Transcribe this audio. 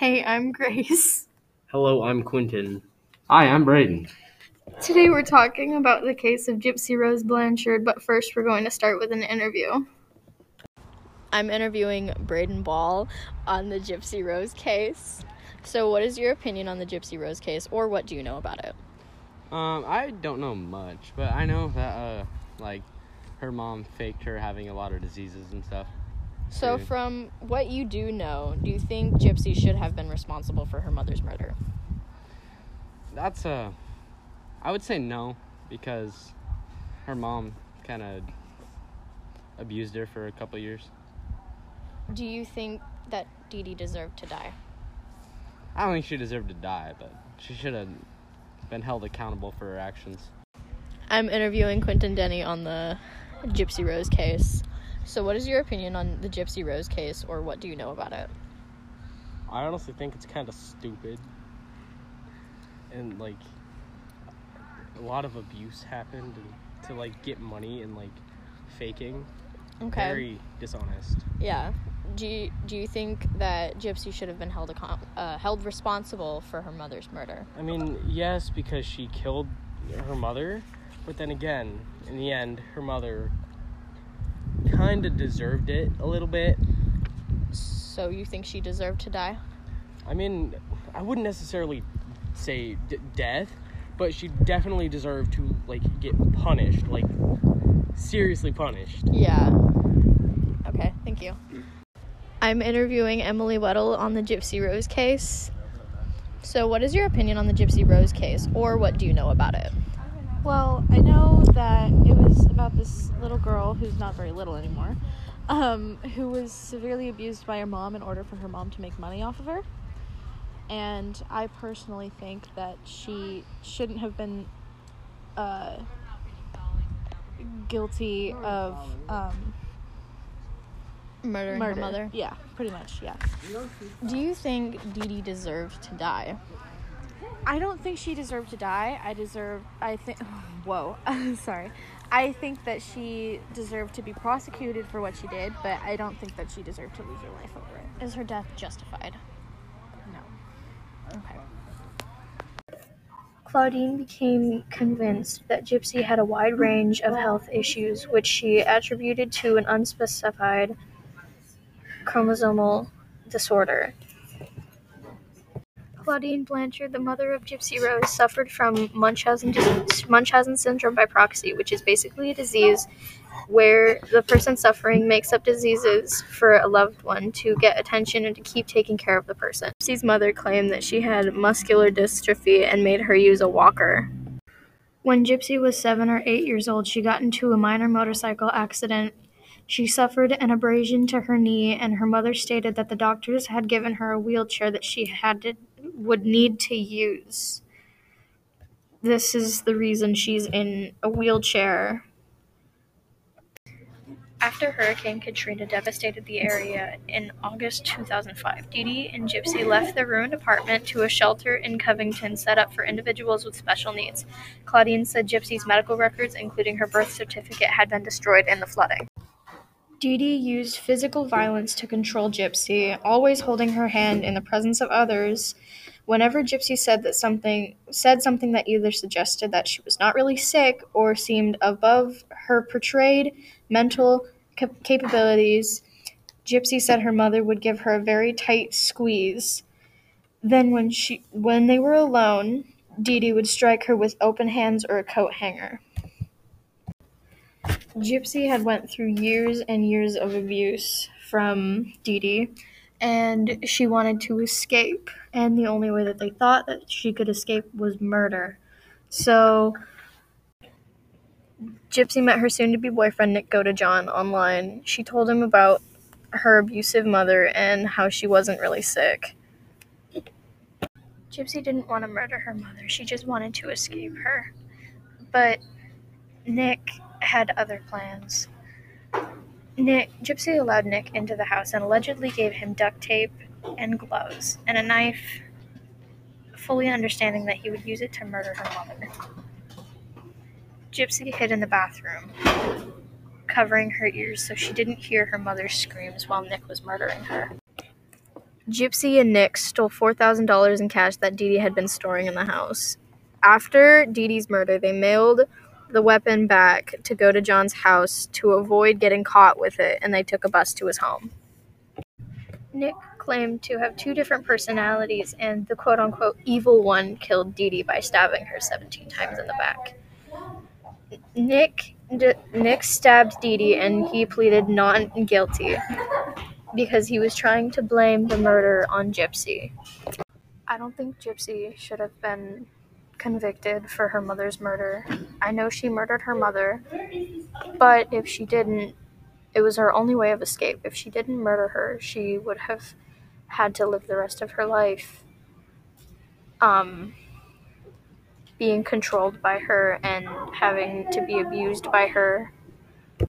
Hey, I'm Grace. Hello, I'm Quentin. Hi, I'm Braden. Today we're talking about the case of Gypsy Rose Blanchard, but first we're going to start with an interview. I'm interviewing Braden Ball on the Gypsy Rose case. So, what is your opinion on the Gypsy Rose case, or what do you know about it? Um, I don't know much, but I know that uh, like her mom faked her having a lot of diseases and stuff. So, Okay. from what you do know, do you think Gypsy should have been responsible for her mother's murder? That's a. I would say no because her mom kind of abused her for a couple years. Do you think that Dee Dee deserved to die? I don't think she deserved to die, but she should have been held accountable for her actions. I'm interviewing Quentin Denny on the Gypsy Rose case. So, what is your opinion on the Gypsy Rose case, or what do you know about it? I honestly think it's kind of stupid. And like a lot of abuse happened and to like get money and like faking. Okay. Very dishonest. Yeah. Do you, do you think that Gypsy should have been held account- uh, held responsible for her mother's murder? I mean, yes, because she killed her mother, but then again, in the end, her mother kind of deserved it a little bit. So you think she deserved to die? I mean, I wouldn't necessarily say d- death, but she definitely deserved to like get punished, like seriously punished. Yeah. Okay, thank you. I'm interviewing Emily Weddle on the Gypsy Rose case. So, what is your opinion on the Gypsy Rose case, or what do you know about it? Well, I know that it was about this little girl who's not very little anymore, um, who was severely abused by her mom in order for her mom to make money off of her. And I personally think that she shouldn't have been uh, guilty of um, Murdering murder. her mother. Yeah, pretty much. Yeah. Do you think Dee Dee deserved to die? I don't think she deserved to die. I deserve. I think. Whoa. Sorry. I think that she deserved to be prosecuted for what she did, but I don't think that she deserved to lose her life over it. Is her death justified? No. Okay. Clauddine became convinced that Gypsy had a wide range of health issues, which she attributed to an unspecified chromosomal disorder. Clauddine Blanchard, the mother of Gypsy Rose, suffered from Munchausen, Munchausen syndrome by proxy, which is basically a disease where the person suffering makes up diseases for a loved one to get attention and to keep taking care of the person. Gypsy's mother claimed that she had muscular dystrophy and made her use a walker. When Gypsy was seven or eight years old, she got into a minor motorcycle accident. She suffered an abrasion to her knee, and her mother stated that the doctors had given her a wheelchair that she had to, would need to use. This is the reason she's in a wheelchair. After Hurricane Katrina devastated the area in August 2005, Dee Dee and Gypsy left their ruined apartment to a shelter in Covington set up for individuals with special needs. Clauddine said Gypsy's medical records, including her birth certificate, had been destroyed in the flooding. Dee used physical violence to control Gypsy, always holding her hand in the presence of others. Whenever Gypsy said that something said something that either suggested that she was not really sick or seemed above her portrayed mental cap- capabilities, Gypsy said her mother would give her a very tight squeeze. Then when she when they were alone, Dee Dee would strike her with open hands or a coat hanger. Gypsy had went through years and years of abuse from Dee Dee, and she wanted to escape. And the only way that they thought that she could escape was murder. So Gypsy met her soon-to-be boyfriend Nick Godejohn online. She told him about her abusive mother and how she wasn't really sick. Gypsy didn't want to murder her mother. She just wanted to escape her. But Nick had other plans. Nick Gypsy allowed Nick into the house and allegedly gave him duct tape and gloves and a knife, fully understanding that he would use it to murder her mother. Gypsy hid in the bathroom, covering her ears so she didn't hear her mother's screams while Nick was murdering her. Gypsy and Nick stole $4,000 in cash that Dee Dee had been storing in the house. After Dee Dee's murder, they mailed the weapon back to Godejohn's house to avoid getting caught with it, and they took a bus to his home. Nick claimed to have two different personalities, and the quote unquote evil one killed Dee Dee by stabbing her 17 times in the back. Nick D- Nick stabbed Dee Dee and he pleaded not guilty because he was trying to blame the murder on Gypsy. I don't think Gypsy should have been convicted for her mother's murder. I know she murdered her mother, but if she didn't, it was her only way of escape. If she didn't murder her, she would have had to live the rest of her life um, being controlled by her and having to be abused by her